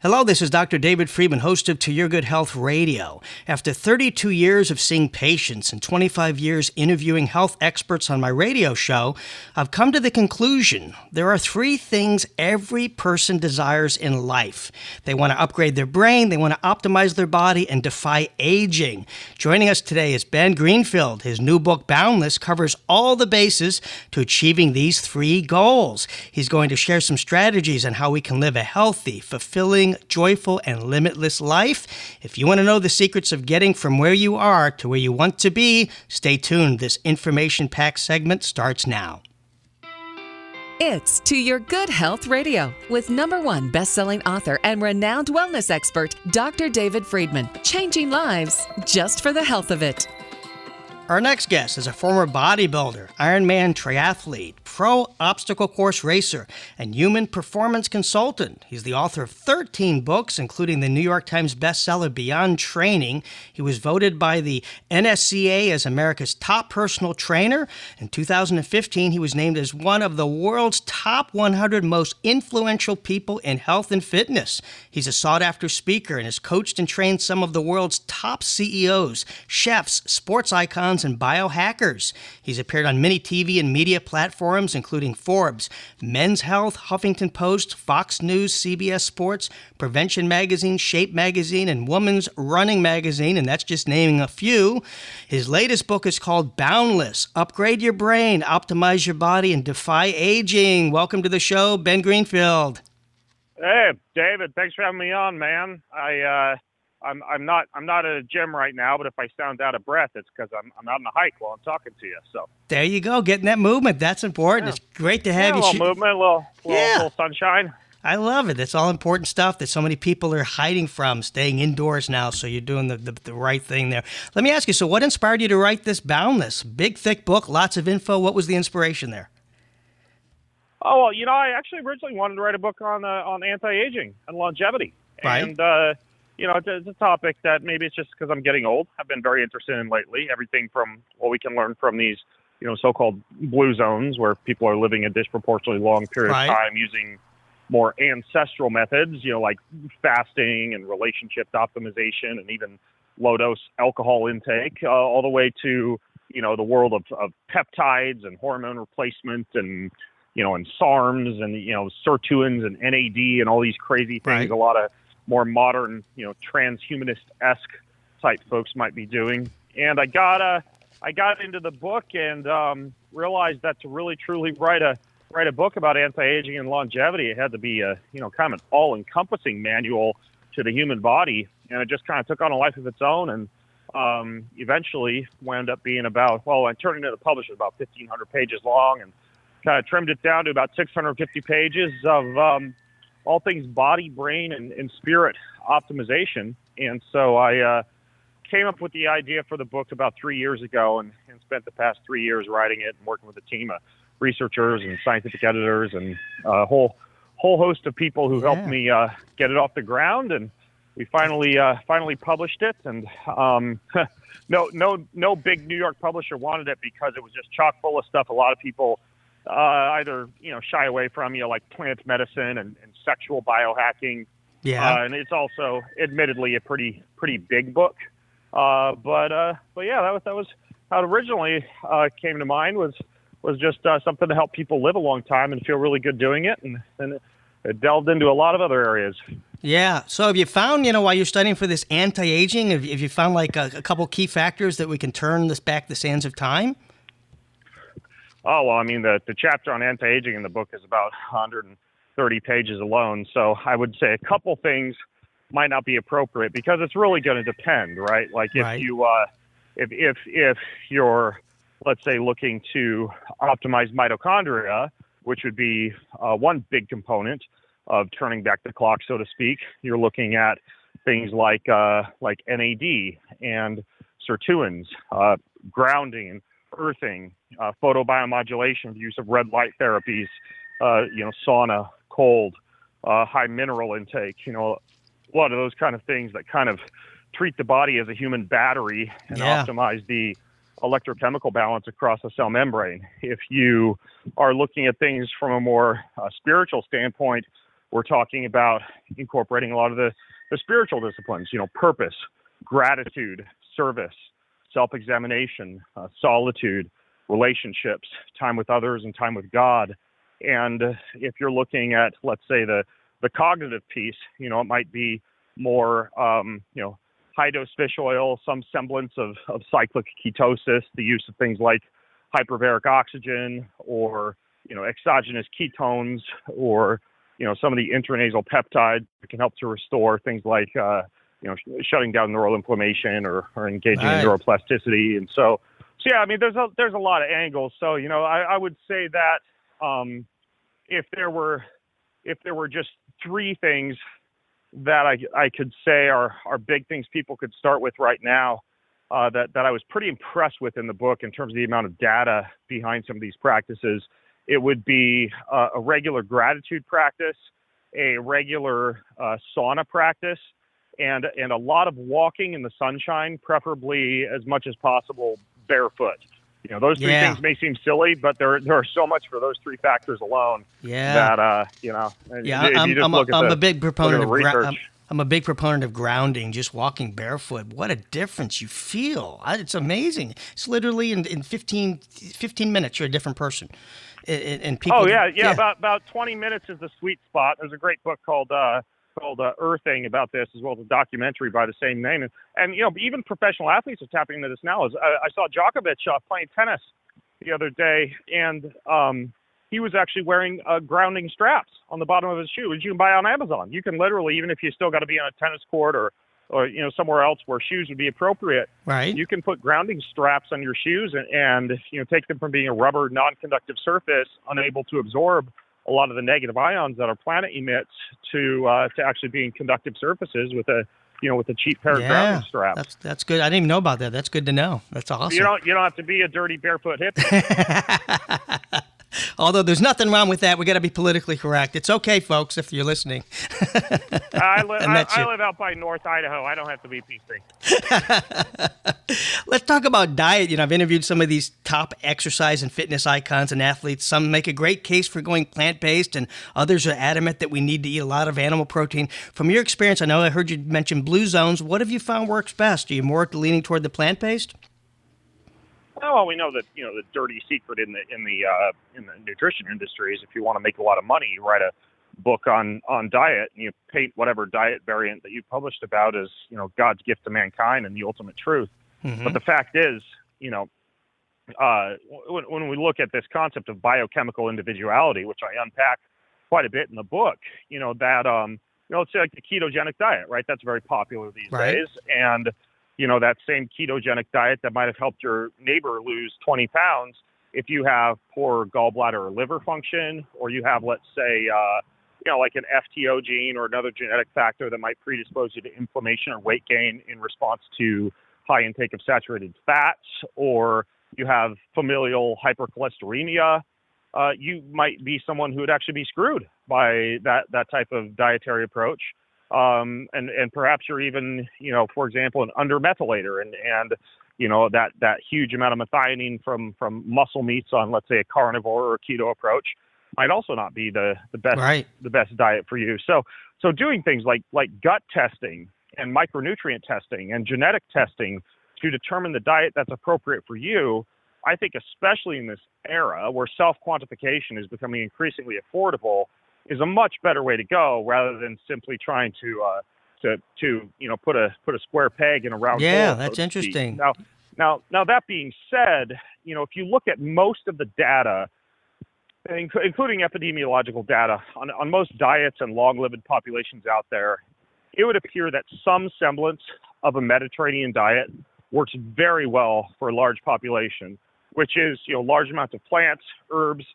Hello, this is Dr. David Friedman, host of To Your Good Health Radio. After 32 years of seeing patients and 25 years interviewing health experts on my radio show, I've come to the conclusion there are three things every person desires in life. They want to upgrade their brain, they want to optimize their body, and defy aging. Joining us today is Ben Greenfield. His new book, Boundless, covers all the bases to achieving these three goals. He's going to share some strategies on how we can live a healthy, fulfilling, joyful, and limitless life. If you want to know the secrets of getting from where you are to where you want to be, stay tuned. This information packed segment starts now. It's To Your Good Health Radio with number one best-selling author and renowned wellness expert, Dr. David Friedman. Changing lives just for the health of it. Our next guest is a former bodybuilder, Ironman triathlete, pro obstacle course racer, and human performance consultant. He's the author of 13 books, including the New York Times bestseller Beyond Training. He was voted by the NSCA as America's top personal trainer. In 2015, he was named as one of the world's top 100 most influential people in health and fitness. He's a sought after speaker and has coached and trained some of the world's top CEOs, chefs, sports icons, and biohackers. He's appeared on many TV and media platforms, including Forbes, Men's Health, Huffington Post, Fox News, CBS Sports, Prevention Magazine, Shape Magazine, and Woman's Running Magazine, and that's just naming a few. His latest book is called Boundless Upgrade Your Brain, Optimize Your Body, and Defy Aging. Welcome to the show, Ben Greenfield. Hey, David, thanks for having me on, man. I uh, I'm I'm not I'm not at a gym right now, but if I sound out of breath, it's because I'm I'm out on a hike while I'm talking to you. So there you go, getting that movement. That's important. Yeah. It's great to have yeah, you. A little movement, a little, little, yeah. little sunshine. I love it. That's all important stuff that so many people are hiding from, staying indoors now. So you're doing the, the, the, right thing there. Let me ask you so, what inspired you to write this Boundless? Big, thick book, lots of info. What was the inspiration there? Oh, well, you know, I actually originally wanted to write a book on uh, on anti aging and longevity. Right. And, uh, you know, it's a, it's a topic that maybe it's just because I'm getting old. I've been very interested in lately. Everything from what we can learn from these, you know, so-called blue zones where people are living a disproportionately long period right. of time using more ancestral methods, you know, like fasting and relationship optimization and even low dose alcohol intake, uh, all the way to, you know, the world of, of peptides and hormone replacement and, you know, and SARMs and, you know, sirtuins and NAD and all these crazy things. Right. A lot of more modern, you know, transhumanist esque type folks might be doing. And I got uh, I got into the book and um, realized that to really truly write a write a book about anti-aging and longevity, it had to be a you know kind of an all-encompassing manual to the human body, and it just kind of took on a life of its own. And um, eventually wound up being about well, I turned into the publisher about 1,500 pages long, and kind of trimmed it down to about 650 pages of um, all things body, brain, and, and spirit optimization. And so I uh, came up with the idea for the book about three years ago and, and spent the past three years writing it and working with a team of researchers and scientific editors and a whole whole host of people who Yeah. helped me uh, get it off the ground. And we finally uh, finally published it. And um, no no no big New York publisher wanted it because it was just chock full of stuff. A lot of people uh, either you know shy away from you know like plant medicine and, and sexual biohacking. Yeah. Uh, and it's also admittedly a pretty pretty big book. Uh, but uh, but yeah, that was that was how it originally uh, came to mind was was just uh, something to help people live a long time and feel really good doing it, and and it, delved into a lot of other areas. Yeah. So have you found, you know, while you're studying for this anti-aging, have you found like a, a couple key factors that we can turn this back the sands of time? Oh well, I mean the the chapter on anti-aging in the book is about 130 pages alone. So I would say a couple things might not be appropriate because it's really going to depend, right? Like if Right. you uh, if if if you're let's say looking to optimize mitochondria, which would be uh, one big component of turning back the clock, so to speak. You're looking at things like uh, like NAD and sirtuins, uh, grounding, earthing, uh, photobiomodulation, the use of red light therapies, uh, you know, sauna, cold, uh, high mineral intake, you know, a lot of those kind of things that kind of treat the body as a human battery and Yeah. optimize the electrochemical balance across the cell membrane. If you are looking at things from a more uh, spiritual standpoint, we're talking about incorporating a lot of the, the spiritual disciplines, you know, purpose, gratitude, service, self examination, uh, solitude, relationships, time with others, and time with God. And if you're looking at, let's say, the, the cognitive piece, you know, it might be more, um, you know, high dose fish oil, some semblance of, of cyclic ketosis, the use of things like hyperbaric oxygen or, you know, exogenous ketones or, you know, some of the intranasal peptides that can help to restore things like, uh, you know, shutting down neural inflammation or, or engaging right. in neuroplasticity. And so, so yeah, I mean, there's a, there's a lot of angles. So, you know, I, I would say that, um, if there were, if there were just three things that I, I could say are, are big things people could start with right now uh, that, that I was pretty impressed with in the book in terms of the amount of data behind some of these practices. It would be uh, a regular gratitude practice, a regular uh, sauna practice, and, and a lot of walking in the sunshine, preferably as much as possible barefoot. You know, those three yeah. things may seem silly, but there there are so much for those three factors alone. Yeah. That uh, you know. Yeah, I'm, I'm, a, I'm the, a big proponent of gra- I'm, I'm, a big proponent of grounding. Just walking barefoot, what a difference you feel! It's amazing. It's literally in, in 15, 15 minutes, you're a different person. And, and people. Oh yeah, yeah, yeah, About about twenty minutes is the sweet spot. There's a great book called. Uh, called uh, Earthing about this, as well as a documentary by the same name. And, and you know, even professional athletes are tapping into this now. As I, I saw Djokovic uh, playing tennis the other day, and um, he was actually wearing uh, grounding straps on the bottom of his shoe, which you can buy on Amazon. You can literally, even if you still got to be on a tennis court or or you know somewhere else where shoes would be appropriate. Right. You can put grounding straps on your shoes and, and you know take them from being a rubber non-conductive surface, unable to absorb a lot of the negative ions that our planet emits to uh, to actually being conductive surfaces with a you know with a cheap pair of yeah, grounding straps. That's that's good. I didn't even know about that. That's good to know. That's awesome. You don't you don't have to be a dirty barefoot hippie. Although there's nothing wrong with that. We got to be politically correct. It's okay, folks, if you're listening. I, li- I, I live out by North Idaho. I don't have to be PC. Let's talk about diet. You know, I've interviewed some of these top exercise and fitness icons and athletes. Some make a great case for going plant based, and others are adamant that we need to eat a lot of animal protein. From your experience, I know I heard you mention blue zones. What have you found works best? Are you more leaning toward the plant based? Oh, well, we know that you know the dirty secret in the in the uh, in the nutrition industry is if you want to make a lot of money, you write a book on on diet and you paint whatever diet variant that you published about as you know God's gift to mankind and the ultimate truth. Mm-hmm. But the fact is, you know, uh, when, when we look at this concept of biochemical individuality, which I unpack quite a bit in the book, you know that um, you know, let's say like the ketogenic diet, right? That's very popular these right. days, and you know, that same ketogenic diet that might have helped your neighbor lose 20 pounds, if you have poor gallbladder or liver function, or you have, let's say, uh, you know, like an FTO gene or another genetic factor that might predispose you to inflammation or weight gain in response to high intake of saturated fats, or you have familial hypercholesteremia, uh, you might be someone who would actually be screwed by that, that type of dietary approach um, and and perhaps you're even you know for example an undermethylator and and you know that that huge amount of methionine from from muscle meats on let's say a carnivore or keto approach might also not be the the best right. the best diet for you so so doing things like like gut testing and micronutrient testing and genetic testing to determine the diet that's appropriate for you I think especially in this era where self quantification is becoming increasingly affordable is a much better way to go rather than simply trying to uh, to to you know put a put a square peg in a round yeah, hole. Yeah, that's so interesting. Now, now, now that being said, you know if you look at most of the data, including epidemiological data on, on most diets and long-lived populations out there, it would appear that some semblance of a Mediterranean diet works very well for a large population, which is you know large amounts of plants, herbs,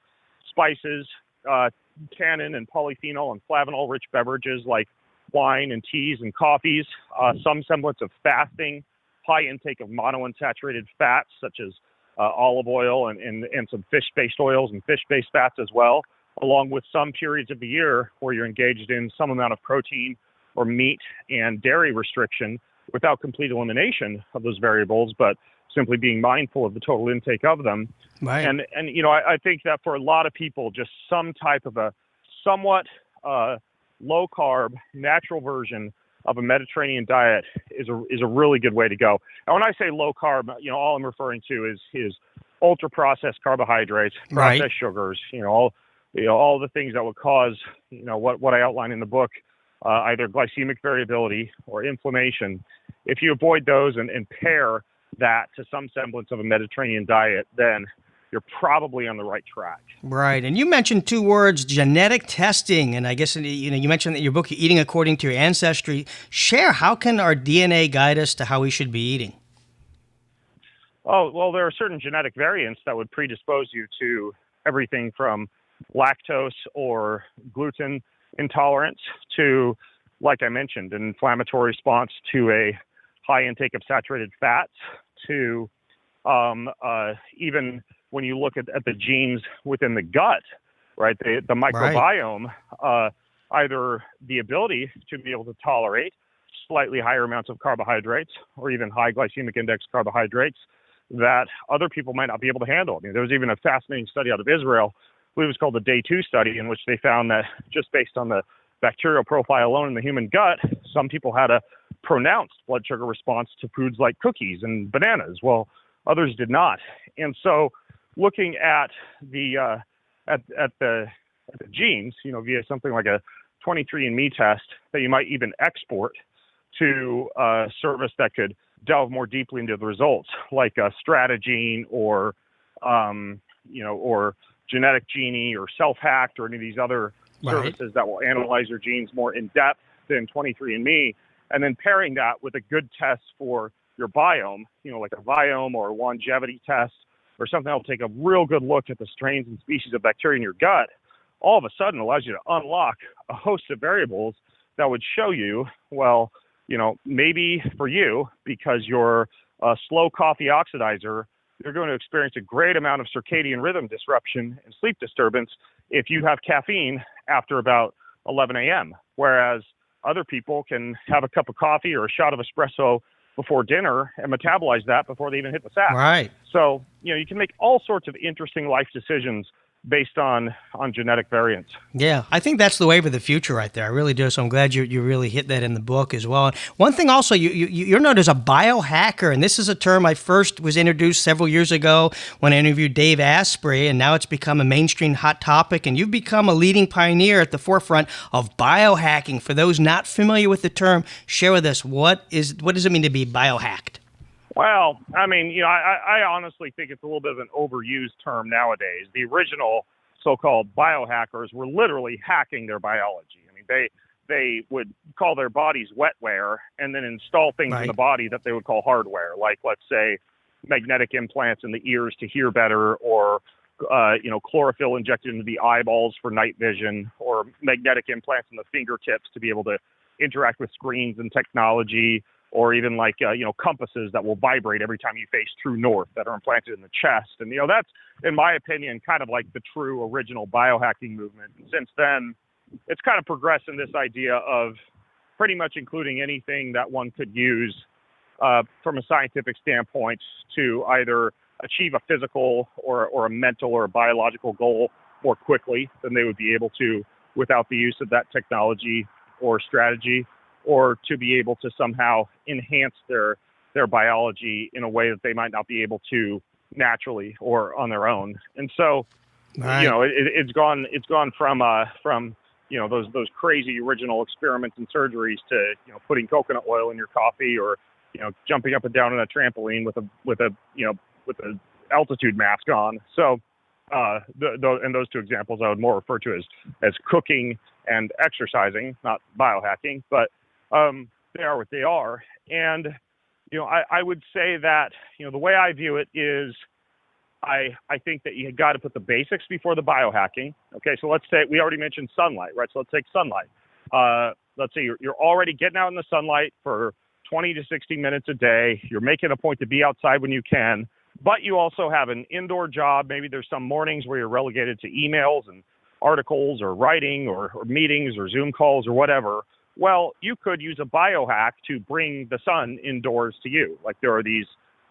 spices, uh, tannin and polyphenol and flavanol rich beverages like wine and teas and coffees, uh, some semblance of fasting, high intake of monounsaturated fats such as uh, olive oil and, and, and some fish based oils and fish based fats as well, along with some periods of the year where you're engaged in some amount of protein or meat and dairy restriction without complete elimination of those variables, but simply being mindful of the total intake of them. Right. And and you know, I, I think that for a lot of people, just some type of a somewhat uh, low carb, natural version of a Mediterranean diet is a is a really good way to go. And when I say low carb, you know, all I'm referring to is is ultra processed carbohydrates, processed right. sugars, you know, all you know, all the things that would cause, you know, what what I outline in the book, uh, either glycemic variability or inflammation. If you avoid those and, and pair that to some semblance of a Mediterranean diet, then you're probably on the right track. Right. And you mentioned two words, genetic testing. And I guess you know you mentioned that your book, Eating According to Your Ancestry. Share how can our DNA guide us to how we should be eating? Oh, well, there are certain genetic variants that would predispose you to everything from lactose or gluten intolerance to, like I mentioned, an inflammatory response to a high intake of saturated fats to um, uh, even when you look at, at the genes within the gut, right? The, the microbiome, right. uh, either the ability to be able to tolerate slightly higher amounts of carbohydrates or even high glycemic index carbohydrates that other people might not be able to handle. I mean, there was even a fascinating study out of Israel, believe it was called the Day 2 study, in which they found that just based on the bacterial profile alone in the human gut, some people had a pronounced blood sugar response to foods like cookies and bananas. while others did not. And so looking at the uh, at at the at the genes, you know, via something like a 23andMe test that you might even export to a service that could delve more deeply into the results, like a StrateGene or um, you know, or Genetic Genie or SelfHacked or any of these other right. services that will analyze your genes more in depth than 23andMe, and then pairing that with a good test for your biome, you know, like a Viome or a longevity test or something that will take a real good look at the strains and species of bacteria in your gut, all of a sudden allows you to unlock a host of variables that would show you, well, you know, maybe for you, because you're a uh, slow coffee oxidizer, you're going to experience a great amount of circadian rhythm disruption and sleep disturbance if you have caffeine after about 11 a.m. Whereas other people can have a cup of coffee or a shot of espresso before dinner and metabolize that before they even hit the sack. Right. So, you know, you can make all sorts of interesting life decisions based on on genetic variants. Yeah, I think that's the wave of the future right there. I really do. So I'm glad you, you really hit that in the book as well. And one thing also, you, you you're known as a biohacker, and this is a term I first was introduced several years ago when I interviewed Dave Asprey, and now it's become a mainstream hot topic. And you've become a leading pioneer at the forefront of biohacking. For those not familiar with the term, share with us what is what does it mean to be biohacked? Well, I mean, you know, I, I honestly think it's a little bit of an overused term nowadays. The original so-called biohackers were literally hacking their biology. I mean, they they would call their bodies wetware and then install things right. in the body that they would call hardware, like let's say magnetic implants in the ears to hear better, or uh, you know, chlorophyll injected into the eyeballs for night vision, or magnetic implants in the fingertips to be able to interact with screens and technology or even like uh, you know compasses that will vibrate every time you face true north that are implanted in the chest. And you know that's in my opinion kind of like the true original biohacking movement. And since then it's kind of progressed in this idea of pretty much including anything that one could use uh, from a scientific standpoint to either achieve a physical or, or a mental or a biological goal more quickly than they would be able to without the use of that technology or strategy or to be able to somehow enhance their their biology in a way that they might not be able to naturally or on their own. And so, right. you know, it, has gone it's gone from uh, from you know those those crazy original experiments and surgeries to you know putting coconut oil in your coffee or you know jumping up and down on a trampoline with a with a you know with a altitude mask on. So. Uh, the, the, and those two examples I would more refer to as as cooking and exercising, not biohacking. But um, they are what they are. And, you know, I, I would say that, you know, the way I view it is I, I think that you got to put the basics before the biohacking. Okay, so let's say we already mentioned sunlight, right? So let's take sunlight. Uh, let's say you're, you're already getting out in the sunlight for 20 to 60 minutes a day. You're making a point to be outside when you can, but you also have an indoor job. Maybe there's some mornings where you're relegated to emails and articles or writing or, or meetings or Zoom calls or whatever. Well, you could use a biohack to bring the sun indoors to you. Like there are these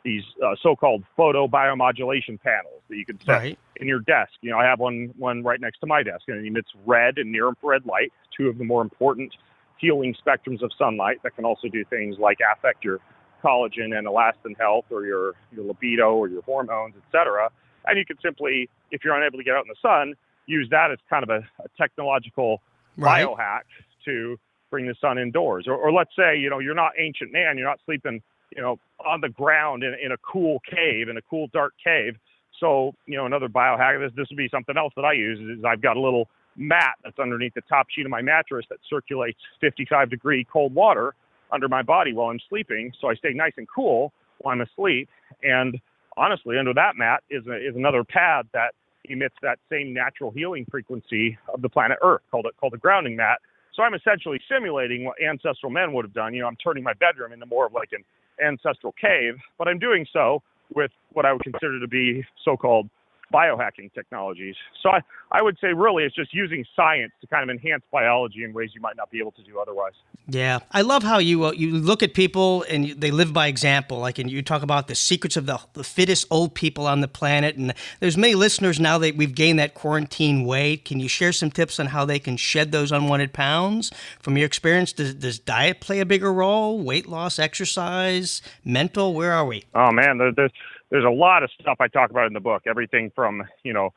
these uh, so-called photo biomodulation panels that you can set Right. in your desk. You know, I have one one right next to my desk, and it emits red and near infrared light, two of the more important healing spectrums of sunlight that can also do things like affect your collagen and elastin health, or your your libido, or your hormones, etc. And you can simply, if you're unable to get out in the sun, use that as kind of a, a technological Right. biohack to bring the sun indoors. Or, or let's say, you know, you're not ancient man, you're not sleeping, you know, on the ground in, in a cool cave, in a cool dark cave. So, you know, another biohack, this, this would be something else that I use is I've got a little mat that's underneath the top sheet of my mattress that circulates 55 degree cold water under my body while I'm sleeping. So I stay nice and cool while I'm asleep. And honestly, under that mat is, a, is another pad that emits that same natural healing frequency of the planet Earth, called it called the grounding mat. So I'm essentially simulating what ancestral men would have done. You know, I'm turning my bedroom into more of like an ancestral cave, but I'm doing so with what I would consider to be so-called biohacking technologies. So I, I would say really it's just using science to kind of enhance biology in ways you might not be able to do otherwise. Yeah, I love how you uh, you look at people and you, they live by example. Like, and you talk about the secrets of the, the fittest old people on the planet. And there's many listeners now that we've gained that quarantine weight. Can you share some tips on how they can shed those unwanted pounds? From your experience, does, does diet play a bigger role? Weight loss, exercise, mental? Where are we? Oh man, there, there's there's a lot of stuff I talk about in the book. Everything from you know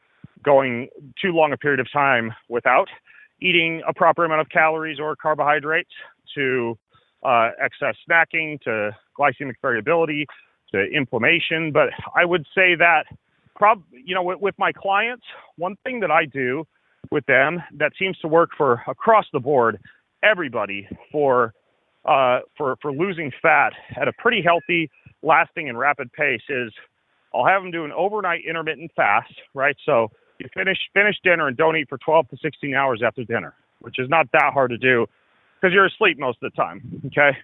going too long a period of time without eating a proper amount of calories or carbohydrates to uh, excess snacking to glycemic variability to inflammation. But I would say that prob you know with, with my clients, one thing that I do with them that seems to work for across the board, everybody for uh, for for losing fat at a pretty healthy, lasting, and rapid pace is I'll have them do an overnight intermittent fast, right? So you finish finish dinner and don't eat for 12 to 16 hours after dinner, which is not that hard to do because you're asleep most of the time, okay?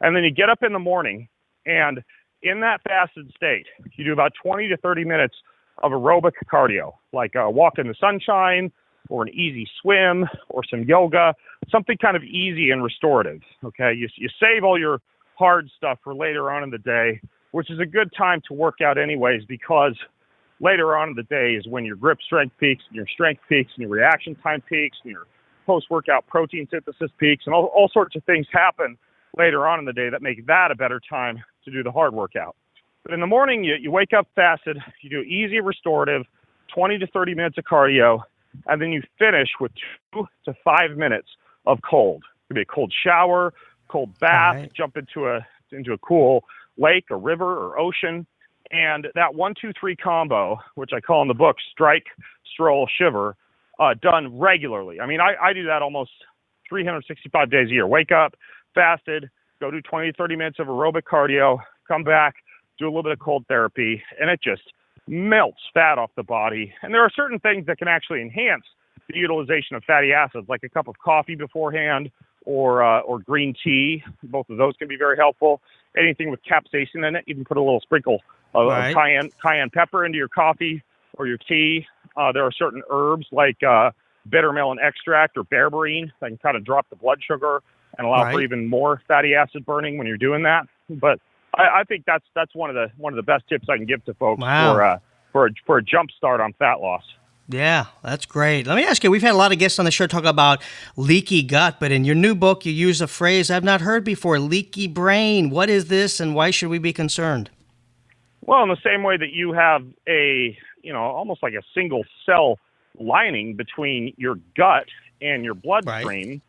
And then you get up in the morning and in that fasted state, you do about 20 to 30 minutes of aerobic cardio, like a walk in the sunshine or an easy swim or some yoga, something kind of easy and restorative. Okay, you, you save all your hard stuff for later on in the day, which is a good time to work out, anyways, because later on in the day is when your grip strength peaks, and your strength peaks, and your reaction time peaks, and your post workout protein synthesis peaks, and all, all sorts of things happen later on in the day that make that a better time to do the hard workout. But in the morning, you, you wake up fasted, you do easy restorative, 20 to 30 minutes of cardio, and then you finish with two to five minutes of cold. It could be a cold shower, cold bath, Right. jump into a into a cool lake, or river, or ocean, and that one, two, three combo, which I call in the book strike, stroll, shiver, uh, done regularly. I mean, I, I do that almost 365 days a year. Wake up, fasted, go do 20, 30 minutes of aerobic cardio, come back, do a little bit of cold therapy, and it just melts fat off the body. And there are certain things that can actually enhance the utilization of fatty acids, like a cup of coffee beforehand or uh, or green tea. Both of those can be very helpful. Anything with capsaicin in it, you can put a little sprinkle of, of cayenne cayenne pepper into your coffee or your tea. Uh, there are certain herbs like uh, bitter melon extract or berberine that can kind of drop the blood sugar and allow for even more fatty acid burning when you're doing that. But I, I think that's that's one of the one of the best tips I can give to folks Wow. for uh, for a, for a jump start on fat loss. Yeah, that's great. Let me ask you we've had a lot of guests on the show talk about leaky gut, but in your new book, you use a phrase I've not heard before leaky brain. What is this and why should we be concerned? Well, in the same way that you have a, you know, almost like a single cell lining between your gut and your bloodstream,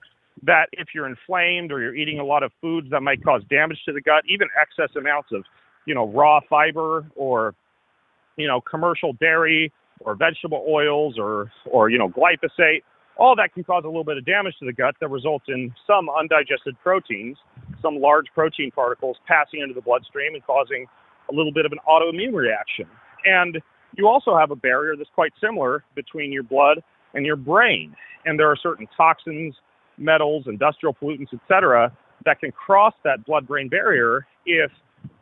that if you're inflamed or you're eating a lot of foods that might cause damage to the gut, even excess amounts of, you know, raw fiber or, you know, commercial dairy or vegetable oils or, or, you know, glyphosate, all that can cause a little bit of damage to the gut that results in some undigested proteins, some large protein particles passing into the bloodstream and causing a little bit of an autoimmune reaction. And you also have a barrier that's quite similar between your blood and your brain. And there are certain toxins, metals, industrial pollutants, et cetera, that can cross that blood-brain barrier if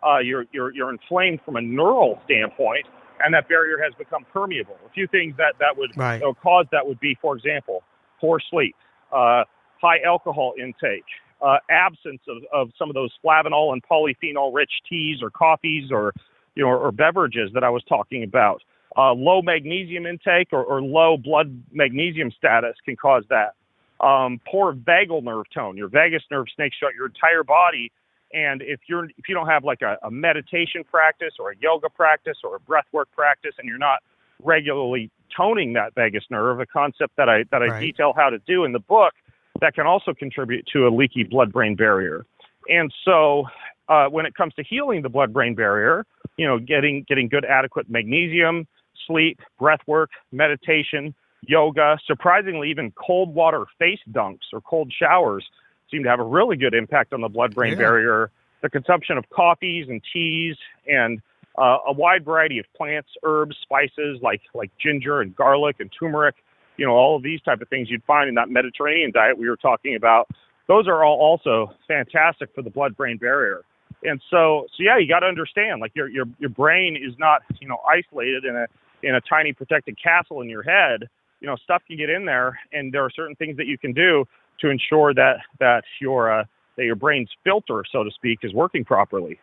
uh, you're, you're, you're inflamed from a neural standpoint and that barrier has become permeable. A few things that, that would Right. you know, cause that would be, for example, poor sleep, uh, high alcohol intake, uh, absence of, of some of those flavanol and polyphenol rich teas or coffees or you know, or, or beverages that I was talking about. Uh, low magnesium intake or, or low blood magnesium status can cause that. Um, poor vagal nerve tone. Your vagus nerve snakes throughout your entire body, and if you're if you don't have like a, a meditation practice or a yoga practice or a breath work practice, and you're not regularly toning that vagus nerve, a concept that I that I right. detail how to do in the book, that can also contribute to a leaky blood-brain barrier. And so, uh, when it comes to healing the blood-brain barrier, you know, getting getting good adequate magnesium, sleep, breath work, meditation, yoga, surprisingly, even cold water face dunks or cold showers seem to have a really good impact on the blood-brain yeah. barrier. The consumption of coffees and teas and uh, a wide variety of plants, herbs, spices like like ginger and garlic and turmeric. You know, all of these type of things you'd find in that Mediterranean diet we were talking about. Those are all also fantastic for the blood-brain barrier. And so, so yeah, you got to understand, like your your your brain is not you know isolated in a in a tiny protected castle in your head. You know, stuff can get in there, and there are certain things that you can do to ensure that that your uh, that your brain's filter, so to speak, is working properly.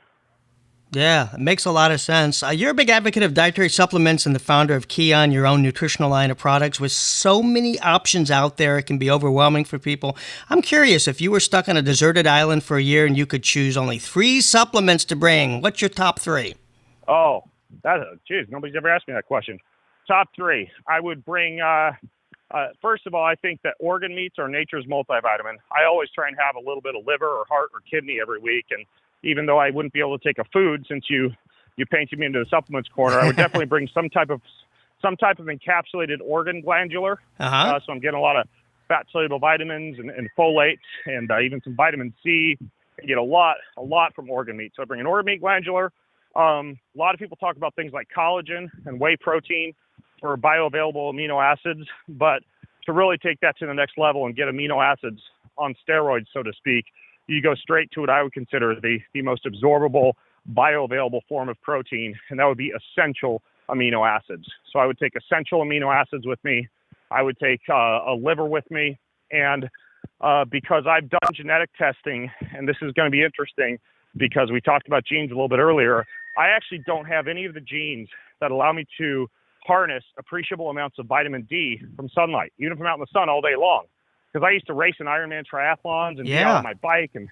Yeah, it makes a lot of sense. Uh, you're a big advocate of dietary supplements and the founder of Kion, your own nutritional line of products. With so many options out there, it can be overwhelming for people. I'm curious if you were stuck on a deserted island for a year and you could choose only three supplements to bring, what's your top three? Oh, that, geez, nobody's ever asked me that question. Top three. I would bring, uh, uh, first of all, I think that organ meats are nature's multivitamin. I always try and have a little bit of liver or heart or kidney every week. And even though I wouldn't be able to take a food since you you painted me into the supplements corner, I would definitely bring some type of some type of encapsulated organ glandular. Uh-huh. Uh, so I'm getting a lot of fat soluble vitamins and, and folate and uh, even some vitamin C. I get a lot a lot from organ meat. So I bring an organ meat glandular. Um, a lot of people talk about things like collagen and whey protein for bioavailable amino acids, but to really take that to the next level and get amino acids on steroids, so to speak, you go straight to what I would consider the, the most absorbable, bioavailable form of protein, and that would be essential amino acids. So I would take essential amino acids with me. I would take uh, a liver with me. And uh, because I've done genetic testing, and this is going to be interesting because we talked about genes a little bit earlier, I actually don't have any of the genes that allow me to harness appreciable amounts of vitamin D from sunlight, even if I'm out in the sun all day long because I used to race in Ironman triathlons and yeah. be out on my bike and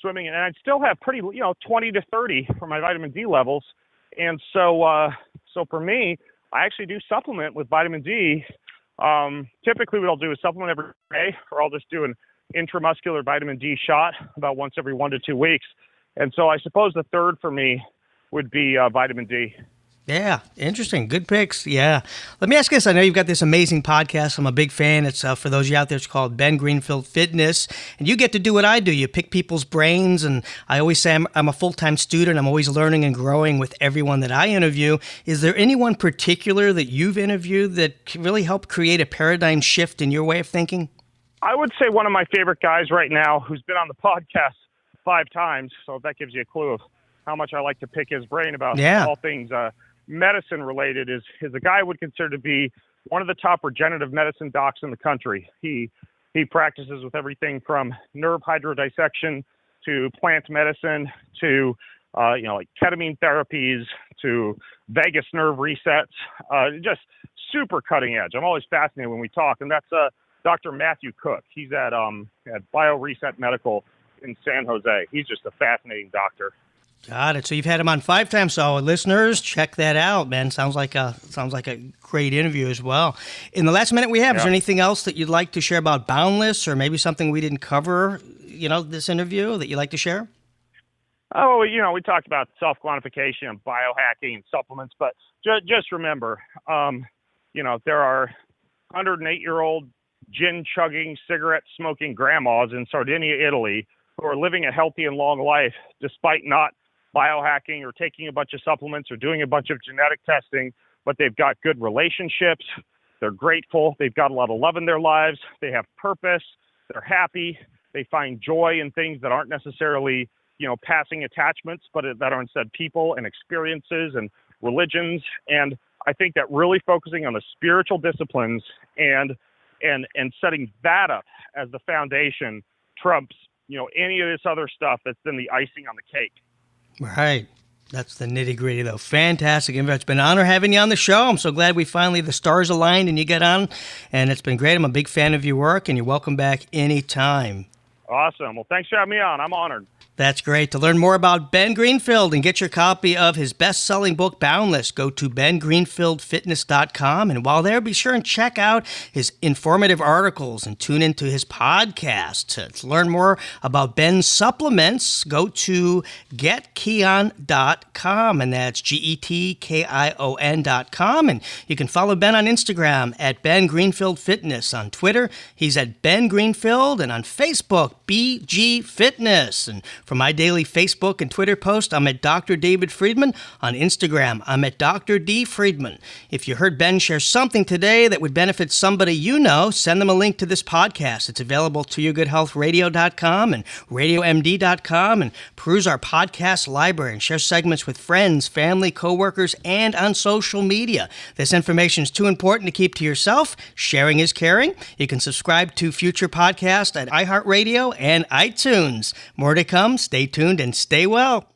swimming, and I'd still have pretty, you know, 20 to 30 for my vitamin D levels. And so, uh, so for me, I actually do supplement with vitamin D. Um, typically, what I'll do is supplement every day, or I'll just do an intramuscular vitamin D shot about once every one to two weeks. And so, I suppose the third for me would be uh, vitamin D. Yeah, interesting. Good picks. Yeah. Let me ask you this. I know you've got this amazing podcast. I'm a big fan. It's uh, for those of you out there. It's called Ben Greenfield Fitness, and you get to do what I do. You pick people's brains, and I always say I'm, I'm a full time student. I'm always learning and growing with everyone that I interview. Is there anyone particular that you've interviewed that really helped create a paradigm shift in your way of thinking? I would say one of my favorite guys right now, who's been on the podcast five times. So that gives you a clue of how much I like to pick his brain about yeah. all things. Uh, medicine related is is a guy I would consider to be one of the top regenerative medicine docs in the country. He he practices with everything from nerve hydrodissection to plant medicine to uh, you know like ketamine therapies to vagus nerve resets. Uh, just super cutting edge. I'm always fascinated when we talk, and that's uh, Dr. Matthew Cook. He's at um, at BioReset Medical in San Jose. He's just a fascinating doctor. Got it. So you've had him on five times. So listeners, check that out, man. Sounds like a sounds like a great interview as well. In the last minute we have, yeah. is there anything else that you'd like to share about Boundless, or maybe something we didn't cover? You know, this interview that you'd like to share? Oh, you know, we talked about self quantification and biohacking and supplements, but just, just remember, um, you know, there are 108 year old gin chugging, cigarette smoking grandmas in Sardinia, Italy, who are living a healthy and long life despite not biohacking or taking a bunch of supplements or doing a bunch of genetic testing, but they've got good relationships. They're grateful. They've got a lot of love in their lives. They have purpose. They're happy. They find joy in things that aren't necessarily, you know, passing attachments, but that are instead people and experiences and religions. And I think that really focusing on the spiritual disciplines and and and setting that up as the foundation trumps, you know, any of this other stuff that's been the icing on the cake. Right. That's the nitty gritty, though. Fantastic. It's been an honor having you on the show. I'm so glad we finally, the stars aligned and you get on. And it's been great. I'm a big fan of your work, and you're welcome back anytime. Awesome. Well, thanks for having me on. I'm honored. That's great. To learn more about Ben Greenfield and get your copy of his best selling book, Boundless, go to bengreenfieldfitness.com. And while there, be sure and check out his informative articles and tune into his podcast. To learn more about Ben's supplements, go to getkion.com. And that's G E T K I O N.com. And you can follow Ben on Instagram at Ben Greenfield Fitness. On Twitter, he's at Ben Greenfield. And on Facebook, BG Fitness. And for my daily Facebook and Twitter post, I'm at Dr. David Friedman. On Instagram, I'm at Dr. D. Friedman. If you heard Ben share something today that would benefit somebody you know, send them a link to this podcast. It's available to yourgoodhealthradio.com and radiomd.com and peruse our podcast library and share segments with friends, family, coworkers, and on social media. This information is too important to keep to yourself. Sharing is caring. You can subscribe to future podcasts at iHeartRadio and iTunes. More to come. Stay tuned and stay well.